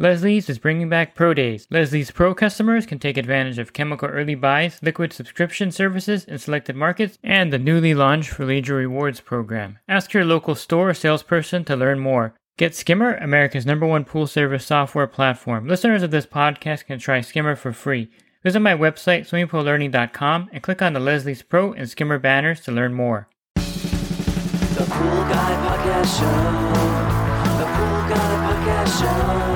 Leslie's is bringing back Pro Days. Leslie's Pro customers can take advantage of chemical early buys, liquid subscription services in selected markets, and the newly launched Fluidra Rewards program. Ask your local store or salesperson to learn more. Get Skimmer, America's number one pool service software platform. Listeners of this podcast can try Skimmer for free. Visit my website, swimmingpoollearning.com, and click on the Leslie's Pro and Skimmer banners to learn more. The Pool Guy Podcast Show. The Pool Guy Podcast Show.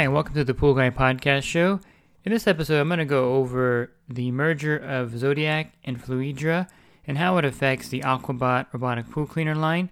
Hi, and welcome to the Pool Guy Podcast Show. In this episode, I'm going to go over the merger of Zodiac and Fluidra and how it affects the Aquabot robotic pool cleaner line.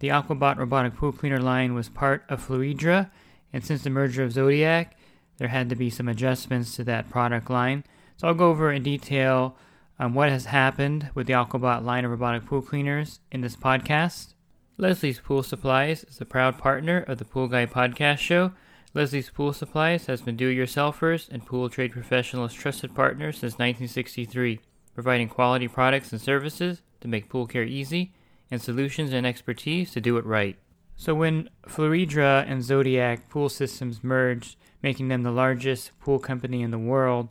The Aquabot robotic pool cleaner line was part of Fluidra, and since the merger of Zodiac, there had to be some adjustments to that product line. So I'll go over in detail um, what has happened with the Aquabot line of robotic pool cleaners in this podcast. Leslie's Pool Supplies is a proud partner of the Pool Guy Podcast Show. Leslie's Pool Supplies has been do-it-yourselfers and pool trade professionals' trusted partner since 1963 providing quality products and services to make pool care easy, and solutions and expertise to do it right. So, when Fluidra and Zodiac pool systems merged, making them the largest pool company in the world,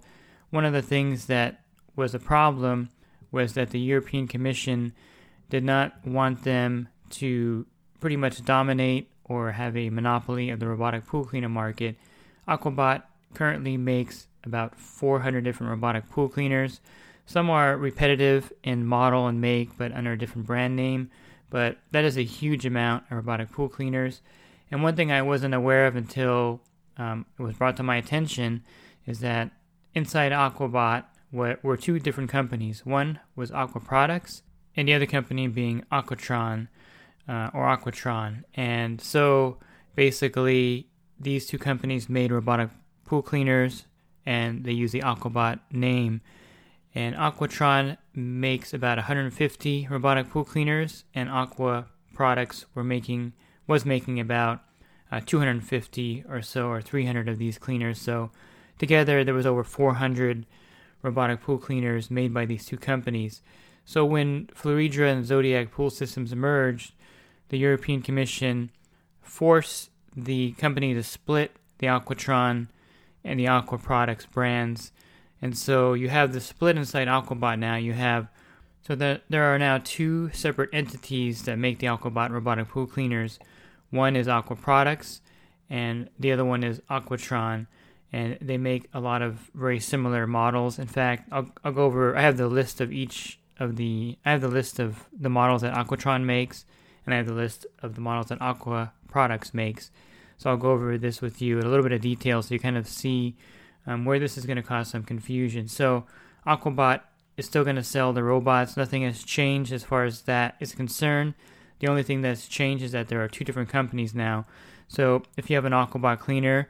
one of the things that was a problem was that the European Commission did not want them to pretty much dominate or have a monopoly of the robotic pool cleaner market. Aquabot currently makes about 400 different robotic pool cleaners. Some are repetitive in model and make, but under a different brand name. But that is a huge amount of robotic pool cleaners. And one thing I wasn't aware of until um, it was brought to my attention is that inside Aquabot were, were two different companies. One was Aqua Products, and the other company being Aquatron uh, or Aquatron. And so basically, these two companies made robotic pool cleaners, and they use the Aquabot name and Aquatron makes about 150 robotic pool cleaners, and Aqua Products were making was making about uh, 250 or so, or 300 of these cleaners. So together, there was over 400 robotic pool cleaners made by these two companies. So when Fluidra and Zodiac Pool Systems merged, the European Commission forced the company to split the Aquatron and the Aqua Products brands and so you have the split inside Aquabot now. You have so that there are now two separate entities that make the Aquabot robotic pool cleaners. One is Aqua Products, and the other one is Aquatron. And they make a lot of very similar models. In fact, I'll, I'll go over. I have the list of each of the. I have the list of the models that Aquatron makes, and I have the list of the models that Aqua Products makes. So I'll go over this with you in a little bit of detail, so you kind of see um, where this is going to cause some confusion. So Aquabot is still going to sell the robots. Nothing has changed as far as that is concerned. The only thing that's changed is that there are two different companies now. So if you have an Aquabot cleaner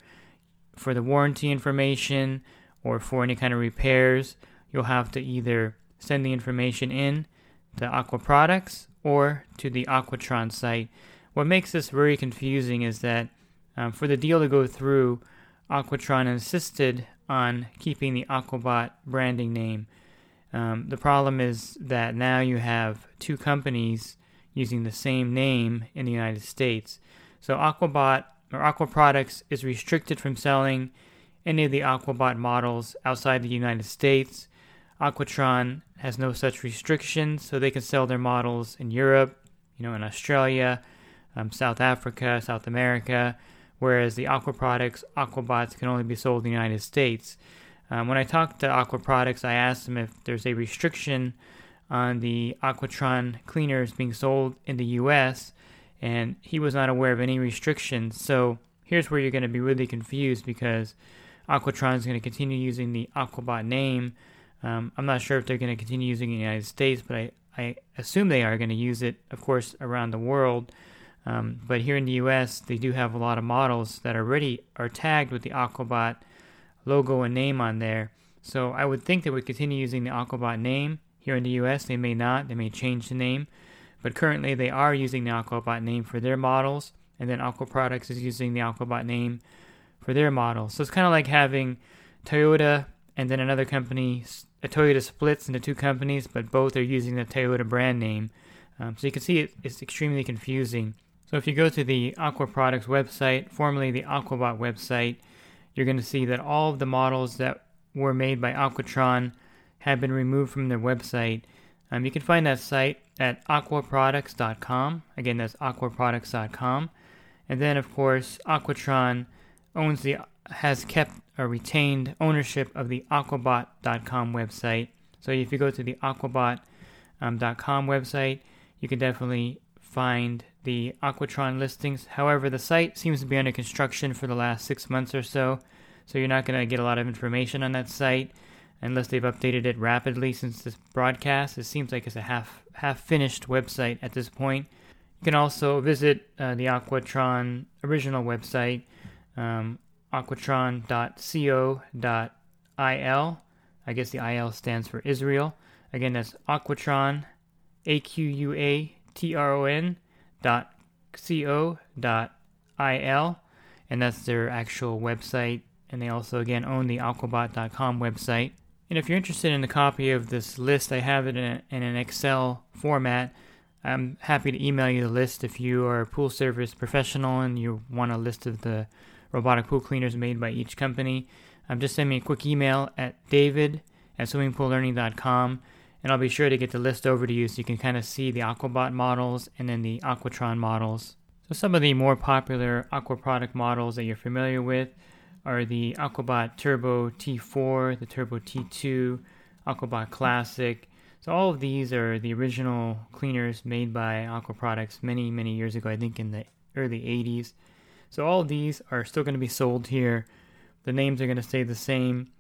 for the warranty information or for any kind of repairs, you'll have to either send the information in to Aqua Products or to the Aquatron site. What makes this very confusing is that um, for the deal to go through, Aquatron insisted on keeping the Aquabot branding name. Um, the problem is that now you have two companies using the same name in the United States. So Aquabot or Aqua Products is restricted from selling any of the Aquabot models outside the United States. Aquatron has no such restrictions, so they can sell their models in Europe, you know, in Australia, um, South Africa, South America whereas the Aqua Products Aquabots can only be sold in the United States. Um, when I talked to Aqua Products, I asked them if there's a restriction on the Aquatron cleaners being sold in the US, and he was not aware of any restrictions. So here's where you're going to be really confused because Aquatron is going to continue using the Aquabot name. Um, I'm not sure if they're going to continue using it in the United States, but I, I assume they are going to use it, of course, around the world. Um, but here in the US, they do have a lot of models that already are tagged with the Aquabot logo and name on there. So I would think they would continue using the Aquabot name. Here in the US, they may not. They may change the name. But currently, they are using the Aquabot name for their models. And then Aqua Products is using the Aquabot name for their models. So it's kind of like having Toyota and then another company Toyota splits into two companies, but both are using the Toyota brand name. Um, so you can see it, it's extremely confusing. So if you go to the Aqua Products website, formerly the Aquabot website, you're going to see that all of the models that were made by Aquatron have been removed from their website. Um, you can find that site at aquaproducts.com. Again, that's aquaproducts.com. And then, of course, Aquatron owns the has kept or retained ownership of the aquabot.com website. So if you go to the aquabot.com um, website, you can definitely find the Aquatron listings. However, the site seems to be under construction for the last six months or so, so you're not going to get a lot of information on that site unless they've updated it rapidly since this broadcast. It seems like it's a half half finished website at this point. You can also visit uh, the Aquatron original website, um, aquatron.co.il. I guess the IL stands for Israel. Again, that's Aquatron, A Q U A T R O N dot C O dot I L. And that's their actual website. And they also, again, own the aquabot.com website. And if you're interested in a copy of this list, I have it in, a, in an Excel format. I'm happy to email you the list if you are a pool service professional and you want a list of the robotic pool cleaners made by each company. Um, just send me a quick email at david at swimmingpoollearning.com and I'll be sure to get the list over to you so you can kind of see the Aquabot models and then the Aquatron models. So some of the more popular Aqua product models that you're familiar with are the Aquabot Turbo T4, the Turbo T2, Aquabot Classic. So all of these are the original cleaners made by Aqua Products many, many years ago, I think in the early 80s. So all of these are still going to be sold here. The names are going to stay the same.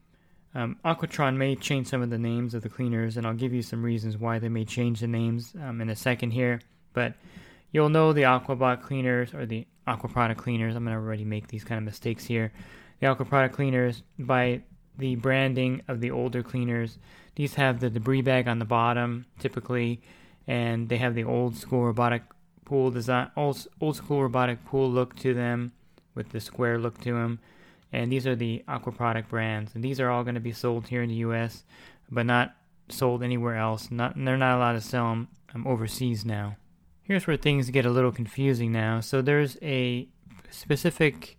Um, Aquatron may change some of the names of the cleaners, and I'll give you some reasons why they may change the names um, in a second here. But you'll know the Aquabot cleaners or the Aqua product cleaners. I'm going to already make these kind of mistakes here. The Aqua product cleaners by the branding of the older cleaners. These have the debris bag on the bottom typically, and they have the old school robotic pool design, old, old school robotic pool look to them, with the square look to them and these are the aqua product brands and these are all going to be sold here in the us but not sold anywhere else not they're not allowed to sell them um, overseas now. Here's where things get a little confusing now. So there's a specific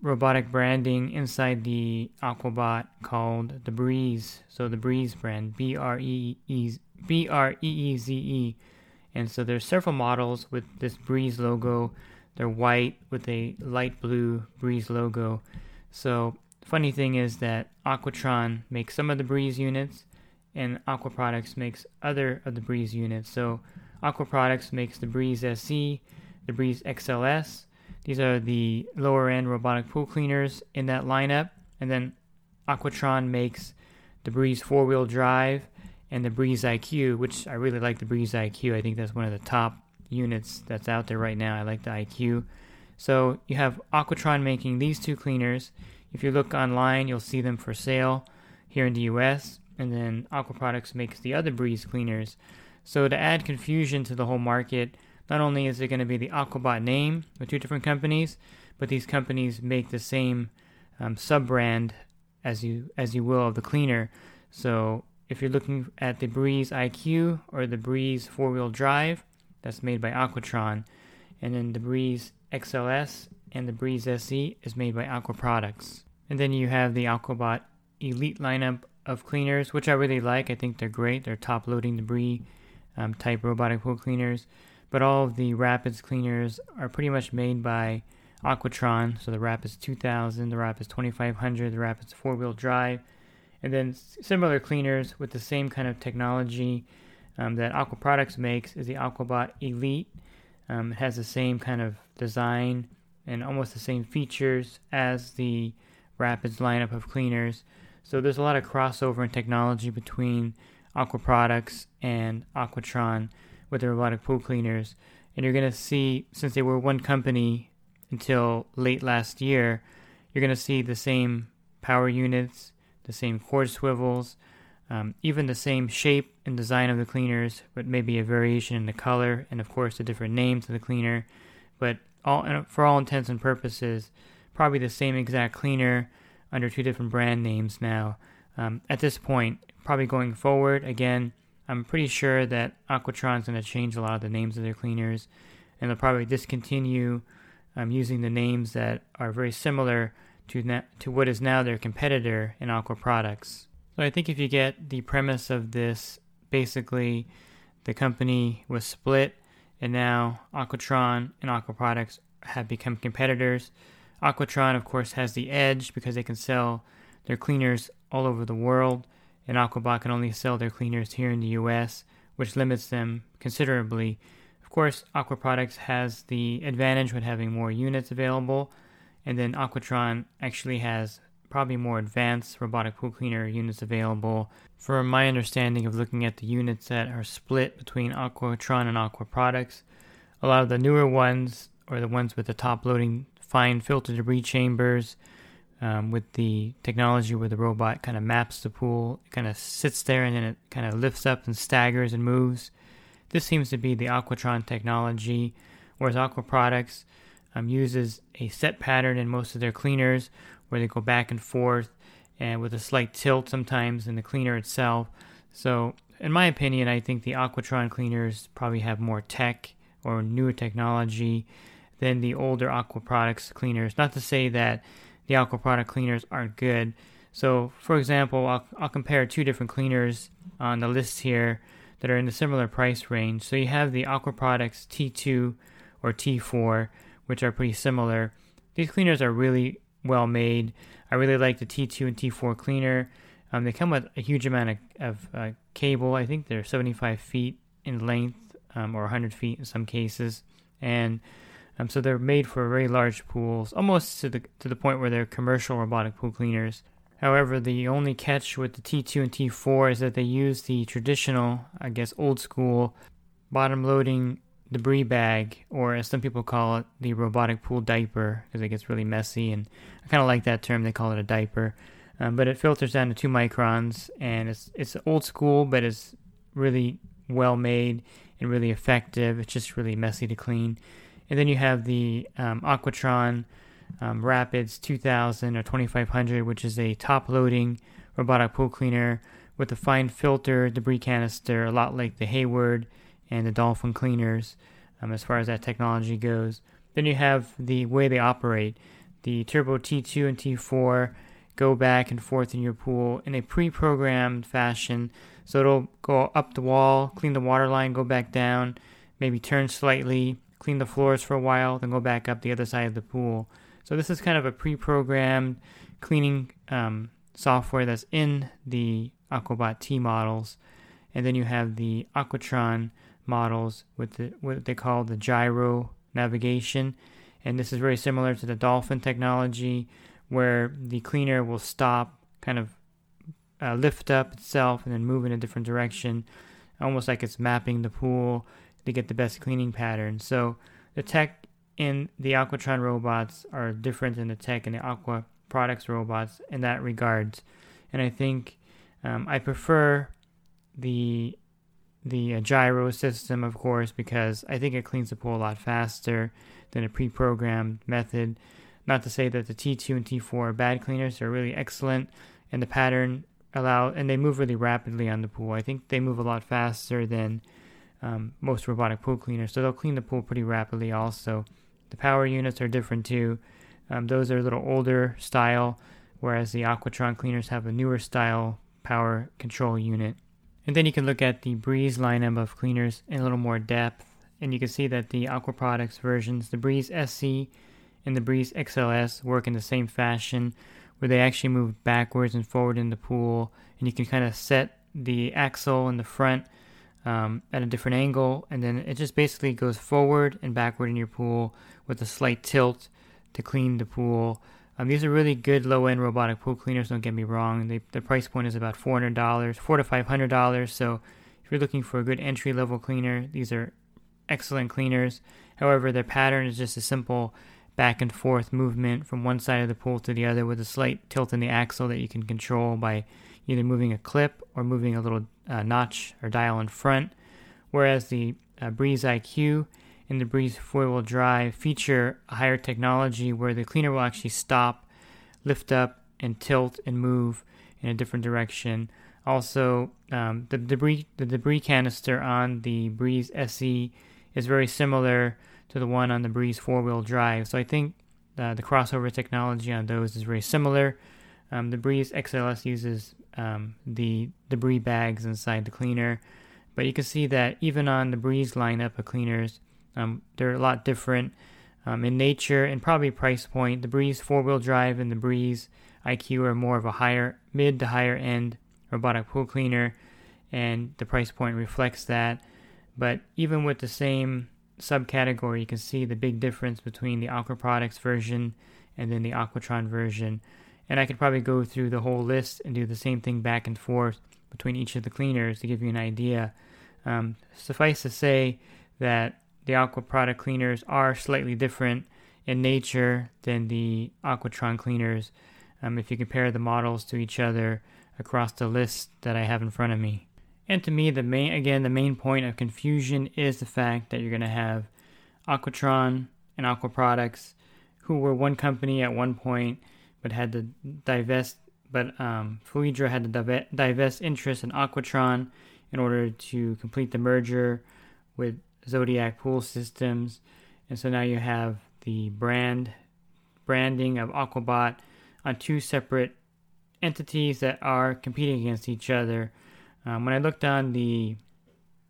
robotic branding inside the aquabot called the breeze. So the breeze brand b-r-e-e b-r-e-e-z-e and so there's several models with this breeze logo they're white with a light blue breeze logo so, funny thing is that Aquatron makes some of the Breeze units, and Aqua Products makes other of the Breeze units. So, Aqua Products makes the Breeze SC, the Breeze XLS. These are the lower end robotic pool cleaners in that lineup. And then Aquatron makes the Breeze four wheel drive and the Breeze IQ, which I really like the Breeze IQ. I think that's one of the top units that's out there right now. I like the IQ. So you have Aquatron making these two cleaners. If you look online, you'll see them for sale here in the US. And then Aqua Products makes the other breeze cleaners. So to add confusion to the whole market, not only is it going to be the Aquabot name with two different companies, but these companies make the same um, sub brand as you as you will of the cleaner. So if you're looking at the Breeze IQ or the Breeze four wheel drive, that's made by Aquatron, and then the Breeze XLS and the Breeze SE is made by Aqua Products. And then you have the Aquabot Elite lineup of cleaners, which I really like. I think they're great. They're top loading debris um, type robotic pool cleaners. But all of the Rapids cleaners are pretty much made by Aquatron. So the Rapids 2000, the Rapids 2500, the Rapids four wheel drive. And then similar cleaners with the same kind of technology um, that Aqua Products makes is the Aquabot Elite. Um, it has the same kind of design and almost the same features as the Rapids lineup of cleaners. So there's a lot of crossover in technology between Aqua Products and Aquatron with the robotic pool cleaners. And you're going to see, since they were one company until late last year, you're going to see the same power units, the same cord swivels, um, even the same shape and design of the cleaners, but maybe a variation in the color and, of course, the different names of the cleaner. But all, for all intents and purposes, probably the same exact cleaner under two different brand names now. Um, at this point, probably going forward, again, I'm pretty sure that Aquatron's going to change a lot of the names of their cleaners, and they'll probably discontinue um, using the names that are very similar to na- to what is now their competitor in aqua products. So I think if you get the premise of this, basically, the company was split, and now Aquatron and Aqua Products have become competitors. Aquatron, of course, has the edge because they can sell their cleaners all over the world, and Aquabot can only sell their cleaners here in the US, which limits them considerably. Of course, Aqua Products has the advantage with having more units available, and then Aquatron actually has probably more advanced robotic pool cleaner units available. From my understanding of looking at the units that are split between Aquatron and Aqua Products, a lot of the newer ones, or the ones with the top loading fine filter debris chambers, um, with the technology where the robot kind of maps the pool, it kind of sits there and then it kind of lifts up and staggers and moves. This seems to be the Aquatron technology, whereas Aqua Products um, uses a set pattern in most of their cleaners where they go back and forth and with a slight tilt sometimes in the cleaner itself. So, in my opinion, I think the Aquatron cleaners probably have more tech or newer technology than the older Aqua Products cleaners. Not to say that the aqua product cleaners aren't good. So, for example, I'll, I'll compare two different cleaners on the list here that are in a similar price range. So you have the Aqua Products T2 or T4, which are pretty similar. These cleaners are really well made. I really like the T2 and T4 cleaner. Um, they come with a huge amount of, of uh, cable. I think they're 75 feet in length um, or 100 feet in some cases. And um, so they're made for very large pools, almost to the to the point where they're commercial robotic pool cleaners. However, the only catch with the T2 and T4 is that they use the traditional, I guess, old school bottom loading debris bag, or as some people call it, the robotic pool diaper, because it gets really messy. And I kind of like that term; they call it a diaper. Um, but it filters down to two microns, and it's it's old school, but it's really well made and really effective. It's just really messy to clean. And then you have the um, Aquatron um, Rapids 2000 or 2500, which is a top loading robotic pool cleaner with a fine filter debris canister, a lot like the Hayward and the Dolphin cleaners um, as far as that technology goes. Then you have the way they operate. The Turbo T2 and T4 go back and forth in your pool in a pre programmed fashion. So it'll go up the wall, clean the water line, go back down, maybe turn slightly, clean the floors for a while, then go back up the other side of the pool. So this is kind of a pre-programmed cleaning um, software that's in the Aquabot T models, and then you have the Aquatron models with the, what they call the gyro navigation, and this is very similar to the Dolphin technology, where the cleaner will stop, kind of uh, lift up itself, and then move in a different direction, almost like it's mapping the pool to get the best cleaning pattern. So the tech in the Aquatron robots are different than the tech in the Aqua Products robots in that regards. And I think um, I prefer the the uh, gyro system, of course, because I think it cleans the pool a lot faster than a pre-programmed method. Not to say that the T2 and T4 are bad cleaners; they're really excellent, and the pattern allow and they move really rapidly on the pool. I think they move a lot faster than um, most robotic pool cleaners. So they'll clean the pool pretty rapidly also. The power units are different too. Um, those are a little older style, whereas the Aquatron cleaners have a newer style power control unit. And then you can look at the Breeze lineup of cleaners in a little more depth, and you can see that the Aqua Products versions, the Breeze SC and the Breeze XLS, work in the same fashion, where they actually move backwards and forward in the pool, and you can kind of set the axle in the front um, at a different angle, and then it just basically goes forward and backward in your pool with a slight tilt to clean the pool. Um, these are really good low-end robotic pool cleaners. Don't get me wrong; they, the price point is about four hundred dollars, four to five hundred dollars. So, if you're looking for a good entry-level cleaner, these are excellent cleaners. However, their pattern is just a simple back and forth movement from one side of the pool to the other with a slight tilt in the axle that you can control by either moving a clip or moving a little uh, notch or dial in front, whereas the uh, Breeze IQ and the Breeze four wheel drive feature a higher technology where the cleaner will actually stop, lift up, and tilt and move in a different direction, Also, um, the debris the debris canister on the Breeze SE is very similar to the one on the Breeze four wheel drive. So I think uh, the crossover technology on those is very similar. Um, the Breeze XLS uses um, the debris bags inside the cleaner, but you can see that even on the Breeze lineup of cleaners, um, they're a lot different um, in nature and probably price point. The Breeze four wheel drive and the Breeze IQ are more of a higher mid to higher end robotic pool cleaner, and the price point reflects that. But even with the same subcategory, you can see the big difference between the Aqua Products version and then the Aquatron version. And I could probably go through the whole list and do the same thing back and forth between each of the cleaners to give you an idea. Um, suffice to say that the Aqua product cleaners are slightly different in nature than the Aquatron cleaners um, if you compare the models to each other across the list that I have in front of me. And to me, the main again the main point of confusion is the fact that you're going to have Aquatron and Aqua Products, who were one company at one point, but had to divest. But um, Fluidra had to divest interest in Aquatron in order to complete the merger with Zodiac Pool Systems, and so now you have the brand branding of Aquabot on two separate entities that are competing against each other. Um, when I looked on the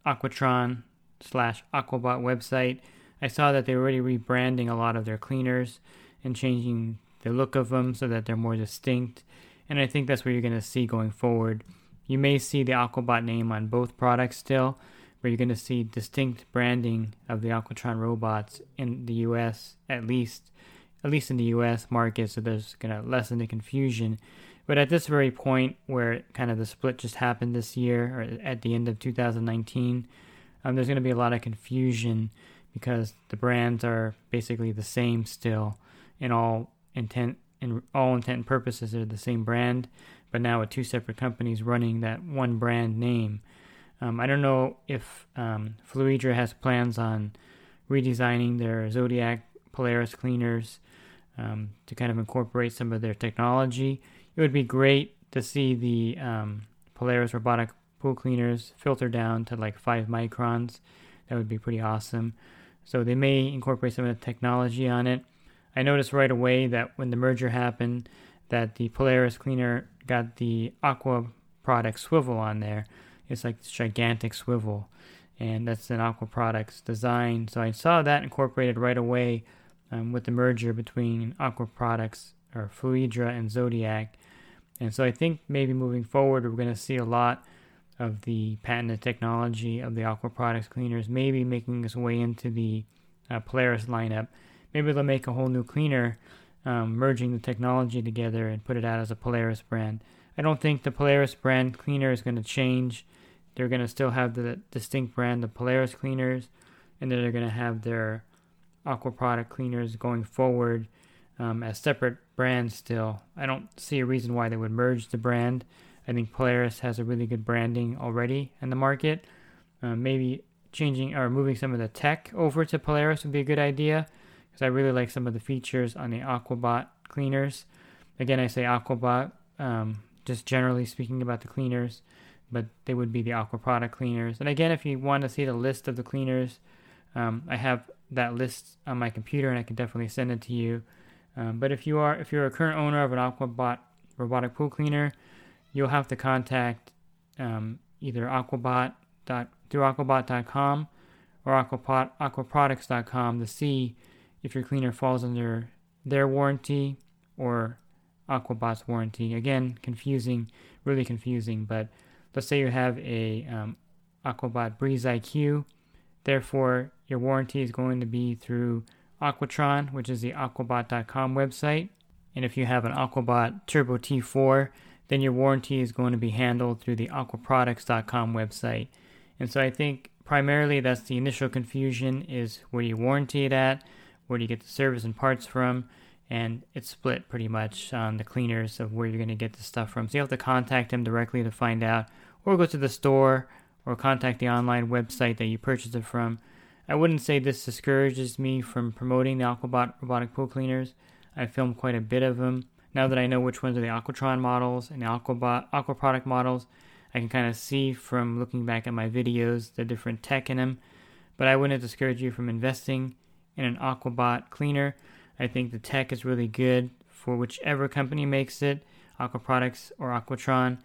Aquatron slash Aquabot website, I saw that they're already rebranding a lot of their cleaners and changing the look of them so that they're more distinct. And I think that's what you're going to see going forward. You may see the Aquabot name on both products still, but you're going to see distinct branding of the Aquatron robots in the US, at least, at least in the US market. So there's going to lessen the confusion but at this very point, where kind of the split just happened this year, or at the end of 2019, um, there's going to be a lot of confusion because the brands are basically the same still, in all intent in all intent and purposes, they're the same brand, but now with two separate companies running that one brand name. Um, I don't know if um, Fluidra has plans on redesigning their Zodiac Polaris cleaners um, to kind of incorporate some of their technology it would be great to see the um, Polaris robotic pool cleaners filter down to like five microns. That would be pretty awesome. So they may incorporate some of the technology on it. I noticed right away that when the merger happened, that the Polaris cleaner got the Aqua product swivel on there. It's like this gigantic swivel, and that's an Aqua Products design. So I saw that incorporated right away um, with the merger between Aqua Products or Fluidra and Zodiac. And so I think maybe moving forward, we're going to see a lot of the patented technology of the Aqua Products cleaners, maybe making its way into the uh, Polaris lineup. Maybe they'll make a whole new cleaner, um, merging the technology together and put it out as a Polaris brand. I don't think the Polaris brand cleaner is going to change. They're going to still have the distinct brand of Polaris cleaners, and then they're going to have their Aqua Product cleaners going forward um, as separate brands still. I don't see a reason why they would merge the brand. I think Polaris has a really good branding already in the market. Uh, maybe changing or moving some of the tech over to Polaris would be a good idea because I really like some of the features on the Aquabot cleaners. Again, I say Aquabot, um, just generally speaking about the cleaners, but they would be the Aqua product cleaners. And again, if you want to see the list of the cleaners, um, I have that list on my computer and I can definitely send it to you. Um, but if you are if you're a current owner of an Aquabot robotic pool cleaner, you'll have to contact um, either Aquabot dot, through aquabot.com or aquapot, aquaproducts.com to see if your cleaner falls under their warranty or Aquabot's warranty. Again, confusing, really confusing. But let's say you have a um, Aquabot Breeze IQ, therefore your warranty is going to be through Aquatron, which is the aquabot.com website. And if you have an Aquabot Turbo T4, then your warranty is going to be handled through the aquaproducts.com website. And so I think primarily that's the initial confusion is where do you warranty it at, where do you get the service and parts from, and it's split pretty much on the cleaners of where you're going to get the stuff from. So you have to contact them directly to find out, or go to the store, or contact the online website that you purchased it from I wouldn't say this discourages me from promoting the Aquabot robotic pool cleaners. I filmed quite a bit of them. Now that I know which ones are the Aquatron models and the Aquabot Aqua product models, I can kind of see from looking back at my videos the different tech in them, but I wouldn't discourage you from investing in an Aquabot cleaner. I think the tech is really good for whichever company makes it, Aqua Products or Aquatron,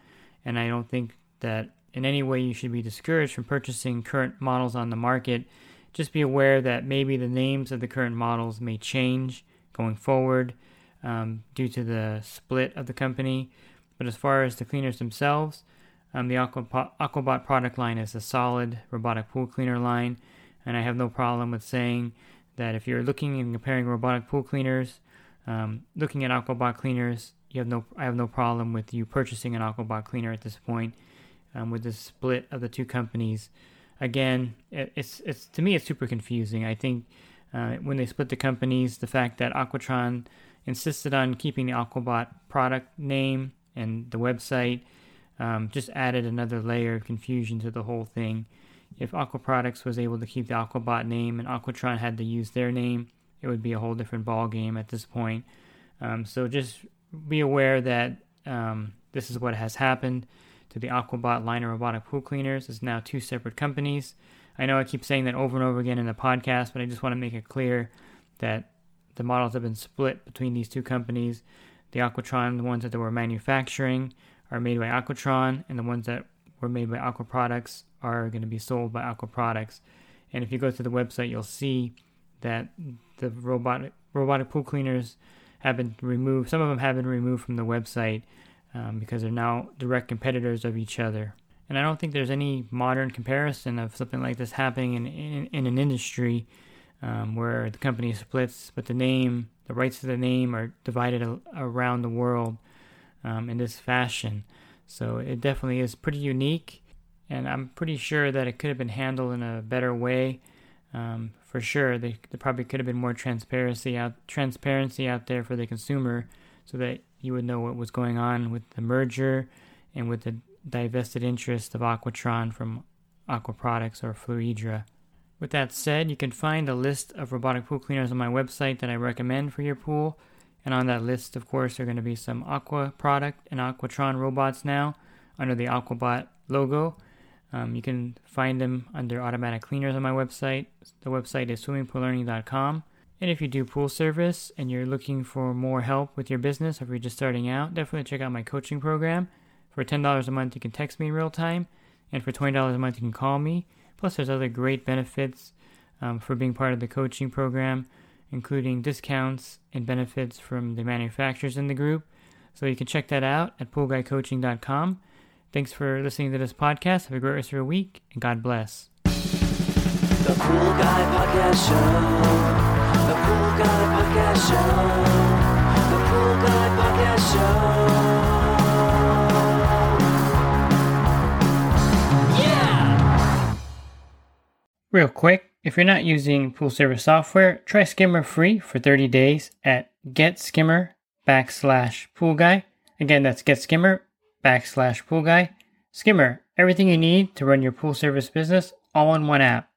and I don't think that in any way you should be discouraged from purchasing current models on the market. Just be aware that maybe the names of the current models may change going forward um, due to the split of the company. But as far as the cleaners themselves, um, the Aquabot, Aquabot product line is a solid robotic pool cleaner line, and I have no problem with saying that if you're looking and comparing robotic pool cleaners, um, looking at Aquabot cleaners, you have no I have no problem with you purchasing an Aquabot cleaner at this point. Um, with the split of the two companies, again, it, it's it's to me it's super confusing. I think uh, when they split the companies, the fact that Aquatron insisted on keeping the Aquabot product name and the website um, just added another layer of confusion to the whole thing. If Aqua Products was able to keep the Aquabot name and Aquatron had to use their name, it would be a whole different ball game at this point. Um, so just be aware that um, this is what has happened to the Aquabot line of robotic pool cleaners. It's now two separate companies. I know I keep saying that over and over again in the podcast, but I just want to make it clear that the models have been split between these two companies. The Aquatron, the ones that they were manufacturing, are made by Aquatron, and the ones that were made by Aqua Products are going to be sold by Aqua Products. And if you go to the website, you'll see that the robotic robotic pool cleaners have been removed. Some of them have been removed from the website um, because they're now direct competitors of each other. And I don't think there's any modern comparison of something like this happening in in, in an industry um, where the company splits, but the name, the rights to the name, are divided a- around the world um, in this fashion. So it definitely is pretty unique, and I'm pretty sure that it could have been handled in a better way. Um, for sure, there, there probably could have been more transparency out transparency out there for the consumer, so that you would know what was going on with the merger and with the divested interest of Aquatron from Aqua Products or Fluidra. With that said, you can find a list of robotic pool cleaners on my website that I recommend for your pool. And on that list, of course, there are going to be some Aqua product and Aquatron robots now under the Aquabot logo. Um, you can find them under automatic cleaners on my website. The website is swimmingpoollearning.com. And if you do pool service and you're looking for more help with your business, or if you're just starting out, definitely check out my coaching program. For $10 a month, you can text me in real time, and for $20 a month, you can call me. Plus, there's other great benefits um, for being part of the coaching program including discounts and benefits from the manufacturers in the group. So you can check that out at poolguycoaching.com. Thanks for listening to this podcast. Have a great rest of your week, and God bless. The Pool Guy Podcast Show. The Pool Guy Podcast Show. The Pool Guy Podcast Show. Yeah! Real quick, if you're not using pool service software, try Skimmer free for 30 days at getskimmer backslash pool guy. Again, that's getskimmer backslash pool guy. Skimmer, everything you need to run your pool service business all in one app.